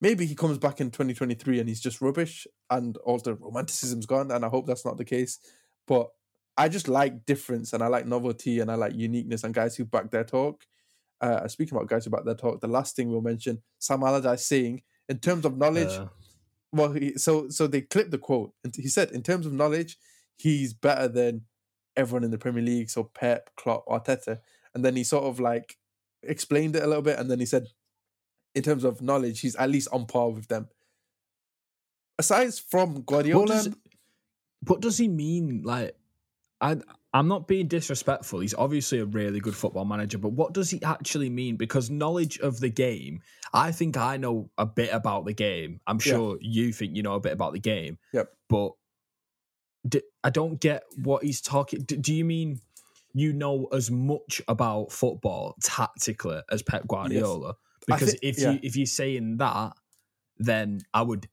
maybe he comes back in 2023 and he's just rubbish and all the romanticism's gone and i hope that's not the case but i just like difference and i like novelty and i like uniqueness and guys who back their talk uh speaking about guys who back their talk the last thing we'll mention sam allardyce saying in terms of knowledge Uh, well, he, so so they clipped the quote, and he said, in terms of knowledge, he's better than everyone in the Premier League. So Pep, Klopp, Arteta, and then he sort of like explained it a little bit, and then he said, in terms of knowledge, he's at least on par with them. Aside from what, Guardiola, does, what does he mean? Like, I, I'm not being disrespectful. He's obviously a really good football manager, but what does he actually mean? Because knowledge of the game, I think I know a bit about the game. I'm Yeah. sure you think you know a bit about the game. Yep. But I don't get what he's talking. d- do you mean you know as much about football tactically as Pep Guardiola? I Because thi- if yeah. you if you're saying that, then I would.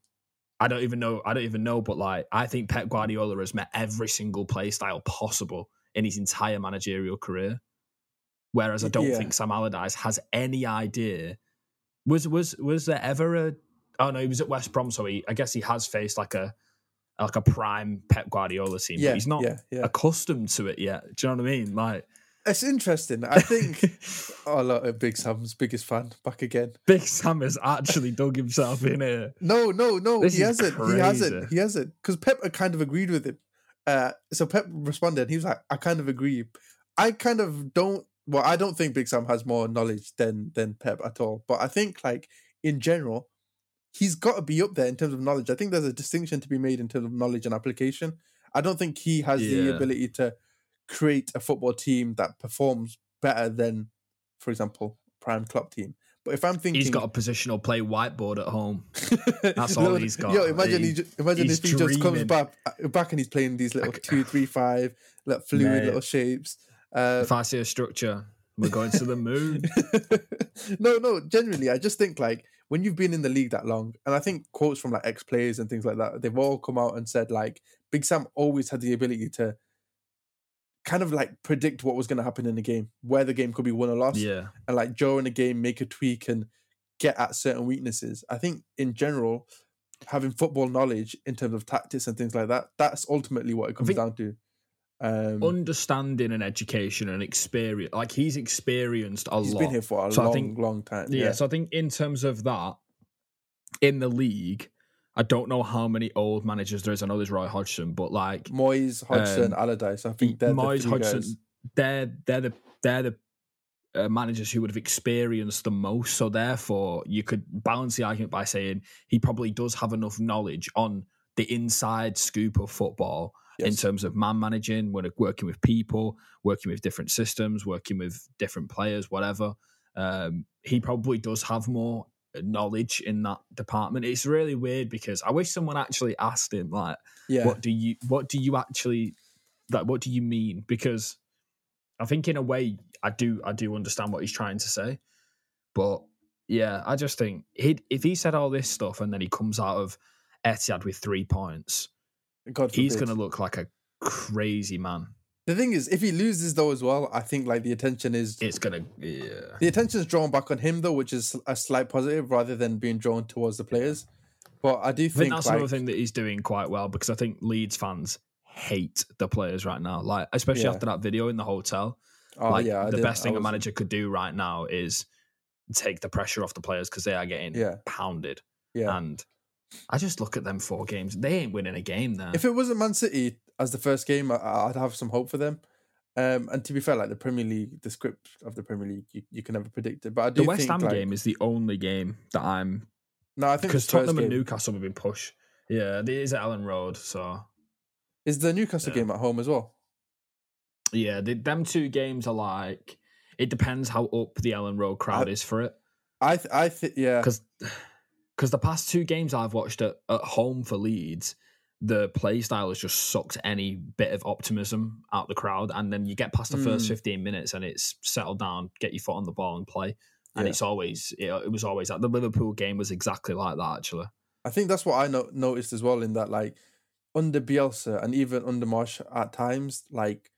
I don't even know. I don't even know. But like, I think Pep Guardiola has met every single play style possible in his entire managerial career. Whereas I don't Yeah. think Sam Allardyce has any idea. Was was was there ever a? Oh no, he was at West Brom, so he. I guess he has faced like a like a prime Pep Guardiola team. yeah, but he's not yeah, yeah. accustomed to it yet. Do you know what I mean? Like, It's interesting. I think. oh, look, uh, Big Sam's biggest fan back again. Big Sam has actually dug himself in here. No, no, no. This he hasn't. He hasn't. He hasn't. Because Pep kind of agreed with him. Uh, so Pep responded. He was like, "I kind of agree. I kind of don't. Well, I don't think Big Sam has more knowledge than than Pep at all. But I think, like in general, he's got to be up there in terms of knowledge. I think there's a distinction to be made in terms of knowledge and application. I don't think he has the ability to create a football team that performs better than, for example, prime club team. But if I'm thinking, He's got a positional play whiteboard at home. That's all he's got. Yo, imagine he, He- ju- imagine if he just comes back uh, back and he's playing these little two, three, five, like fluid Mate. little shapes. Uh, if I see a structure, we're going to the moon. no, no, genuinely, I just think like when you've been in the league that long, and I think quotes from like ex players and things like that, they've all come out and said like Big Sam always had the ability to kind of like predict what was going to happen in the game, where the game could be won or lost, yeah, and like during the game make a tweak and get at certain weaknesses. I think in general, having football knowledge in terms of tactics and things like that, that's ultimately what it comes down to. Um, understanding and education and experience. Like he's experienced a he's lot. He's been here for a So I long, think- long time. yeah, Yeah, so I think in terms of that, in the league, I don't know how many old managers there is. I know there's Roy Hodgson, but like Moyes, Hodgson, um, Allardyce. I think they're Moyes, the Hodgson, guys. they're they're the they're the uh, managers who would have experienced the most. So therefore, you could balance the argument by saying he probably does have enough knowledge on the inside scoop of football in terms of man managing, when working with people, working with different systems, working with different players, whatever. Um, he probably does have more knowledge in that department. It's really weird because I wish someone actually asked him like, Yeah, what do you what do you actually like what do you mean? Because i think in a way i do i do understand what he's trying to say. But yeah i just think he if he said all this stuff and then he comes out of Etihad with three points God he's gonna look like a crazy man The thing is, if he loses though as well, I think like the attention is it's gonna yeah the attention is drawn back on him though, which is a slight positive rather than being drawn towards the players. But I do I think think, that's like, another thing that he's doing quite well because I think Leeds fans hate the players right now. Like especially Yeah. after that video in the hotel. oh, like yeah, I the didn't- best thing a manager could do right now is take the pressure off the players because they are getting Yeah. pounded. Yeah, And I just look at them four games; they ain't winning a game there. if it wasn't Man City as the first game, I, I'd have some hope for them. Um, and to be fair, like the Premier League, the script of the Premier League, you, you can never predict it. But I do the West think, Ham like, game is the only game that I'm No, I think because Tottenham and Newcastle have been pushed. Yeah, it is at Elland Road, so is the Newcastle Yeah. game at home as well. yeah, the, them two games are like it depends how up the Elland Road crowd I- is for it. I, th- I think, yeah, because because the past two games I've watched at, at home for Leeds, the play style has just sucked any bit of optimism out the crowd, and then you get past the first Mm. fifteen minutes and it's settled down, get your foot on the ball and play, and Yeah. it's always it, it was always like the Liverpool game was exactly like that actually. I think that's what I no- noticed as well. In that, like under Bielsa and even under Marsh at times, like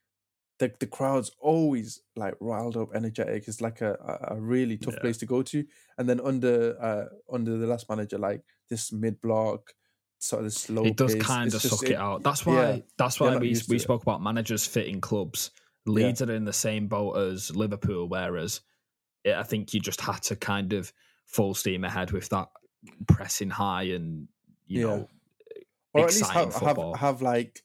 the the crowd's always like riled up, energetic. It's like a a, a really tough Yeah. place to go to. And then under uh under the last manager, like this mid block, sort of slow. it does pace, kind of it's just- suck it, out. That's why yeah, that's why we we it. spoke about managers fitting clubs. Leeds are in the same boat as Liverpool, whereas it, I think you just had to kind of full steam ahead with that pressing high and you Yeah. know or at least have, have have like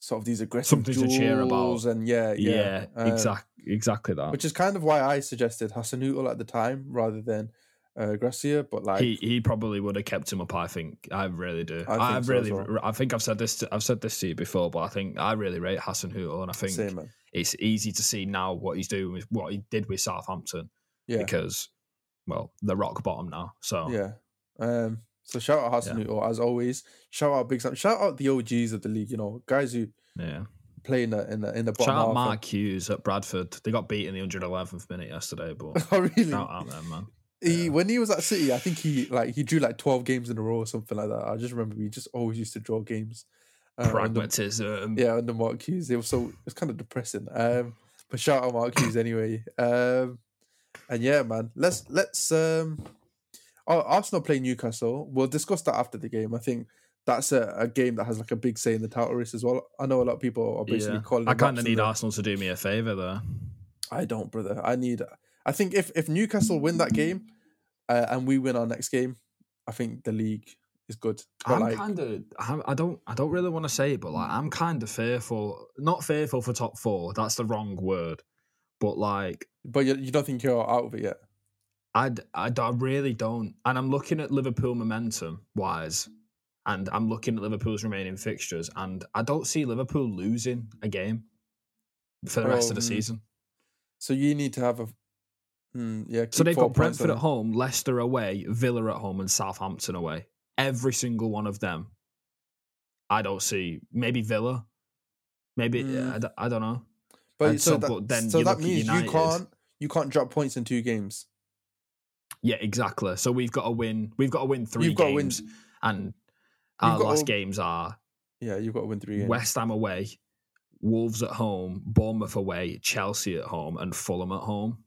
sort of these aggressive Something to cheer about. and yeah, yeah, yeah, um, exactly exactly that. Which is kind of why I suggested Hassan at the time rather than uh, Gracia. But like, he he probably would have kept him up. I think I really do. I think I, so really, well. I think I've said this. To, I've said this to you before, but I think I really rate Hasenhüttl, and I think same it's easy to see now what he's doing with what he did with Southampton Yeah, because, well, they're rock bottom now. So yeah. Um, so shout out Hassan as always. Shout out Big Sam. Shout out the OGs of the league. You know, guys who yeah. play in the in the in the bottom Shout out. Mark Hughes at Bradford. They got beat in the 111th minute yesterday, but oh really? shout out them, man. He Yeah. when he was at City, I think he like he drew like twelve games in a row or something like that. I just remember he just always used to draw games. under- Pragmatism. yeah, under Mark Hughes. It was so it's kind of depressing. Um, but shout out Mark Hughes anyway. Um, and yeah, man, let's let's um, oh, Arsenal play Newcastle. We'll discuss that after the game. I think that's a, a game that has like a big say in the title race as well. I know a lot of people are basically Yeah. calling. I kind of need Arsenal to do me a favour though. I don't, brother. I need. I think if if Newcastle win that game, uh, and we win our next game, I think the league is good. But I'm like, kind of. I don't. I don't really want to say it, but like, I'm kind of fearful. Not fearful for top four. That's the wrong word. But like, but you, you don't think you're out of it yet? I, I, I really don't. And I'm looking at Liverpool momentum wise, and I'm looking at Liverpool's remaining fixtures, and I don't see Liverpool losing a game for the rest of the Um, season. So you need to have a. Hmm, yeah. So they've got Brentford at home, Leicester away, Villa at home, and Southampton away. Every single one of them. I don't see. Maybe Villa. Maybe Mm. I, d- I don't know. But And so, so- that, but then so that means you can't you can't drop points in two games. Yeah, exactly. So we've got to win. We've got to win 3 You've got win- games, and our last to- games are Yeah, you've got to win three games. West Ham away, Wolves at home, Bournemouth away, Chelsea at home, and Fulham at home.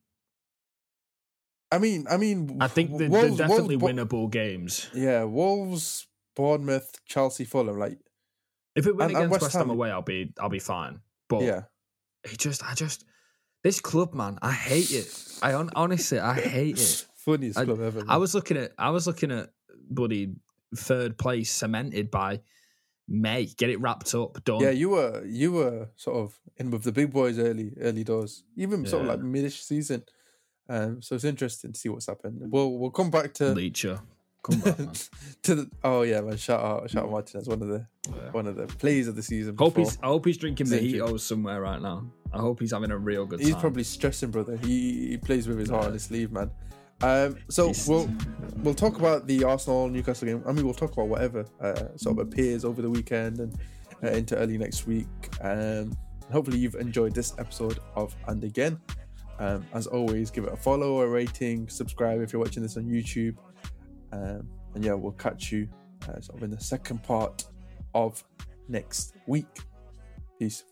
I mean, I mean, I think they're, Wolves- they're definitely Wolves- winnable games. Yeah, Wolves, Bournemouth, Chelsea, Fulham. Like, If it win And- and against West West Ham Ham- away, I'll be I'll be fine. But yeah, it just I just this club, man, I hate it. I hon- honestly I hate it. funniest I- club ever. I was looking at I was looking at bloody third place cemented by May. Get it wrapped up, done. yeah, you were you were sort of in with the big boys early early doors, even sort of Yeah. like midish season. Um, so it's interesting to see what's happened. We'll we'll come back to Licha. Come back, to the oh yeah man shout out shout out Martinez one of the Yeah. one of the plays of the season. Hope he's I hope he's drinking mojitos somewhere right now. I hope he's having a real good He's time. probably stressing, brother. He he plays with his heart on his sleeve, man. Um, so He's- we'll we'll talk about the Arsenal Newcastle game. I mean, we'll talk about whatever uh, sort of appears over the weekend and uh, into early next week. Um, hopefully, you've enjoyed this episode of And Again. Um, as always, give it a follow, a rating, subscribe if you're watching this on YouTube. Um, and yeah, we'll catch you uh, sort of in the second part of next week. Peace.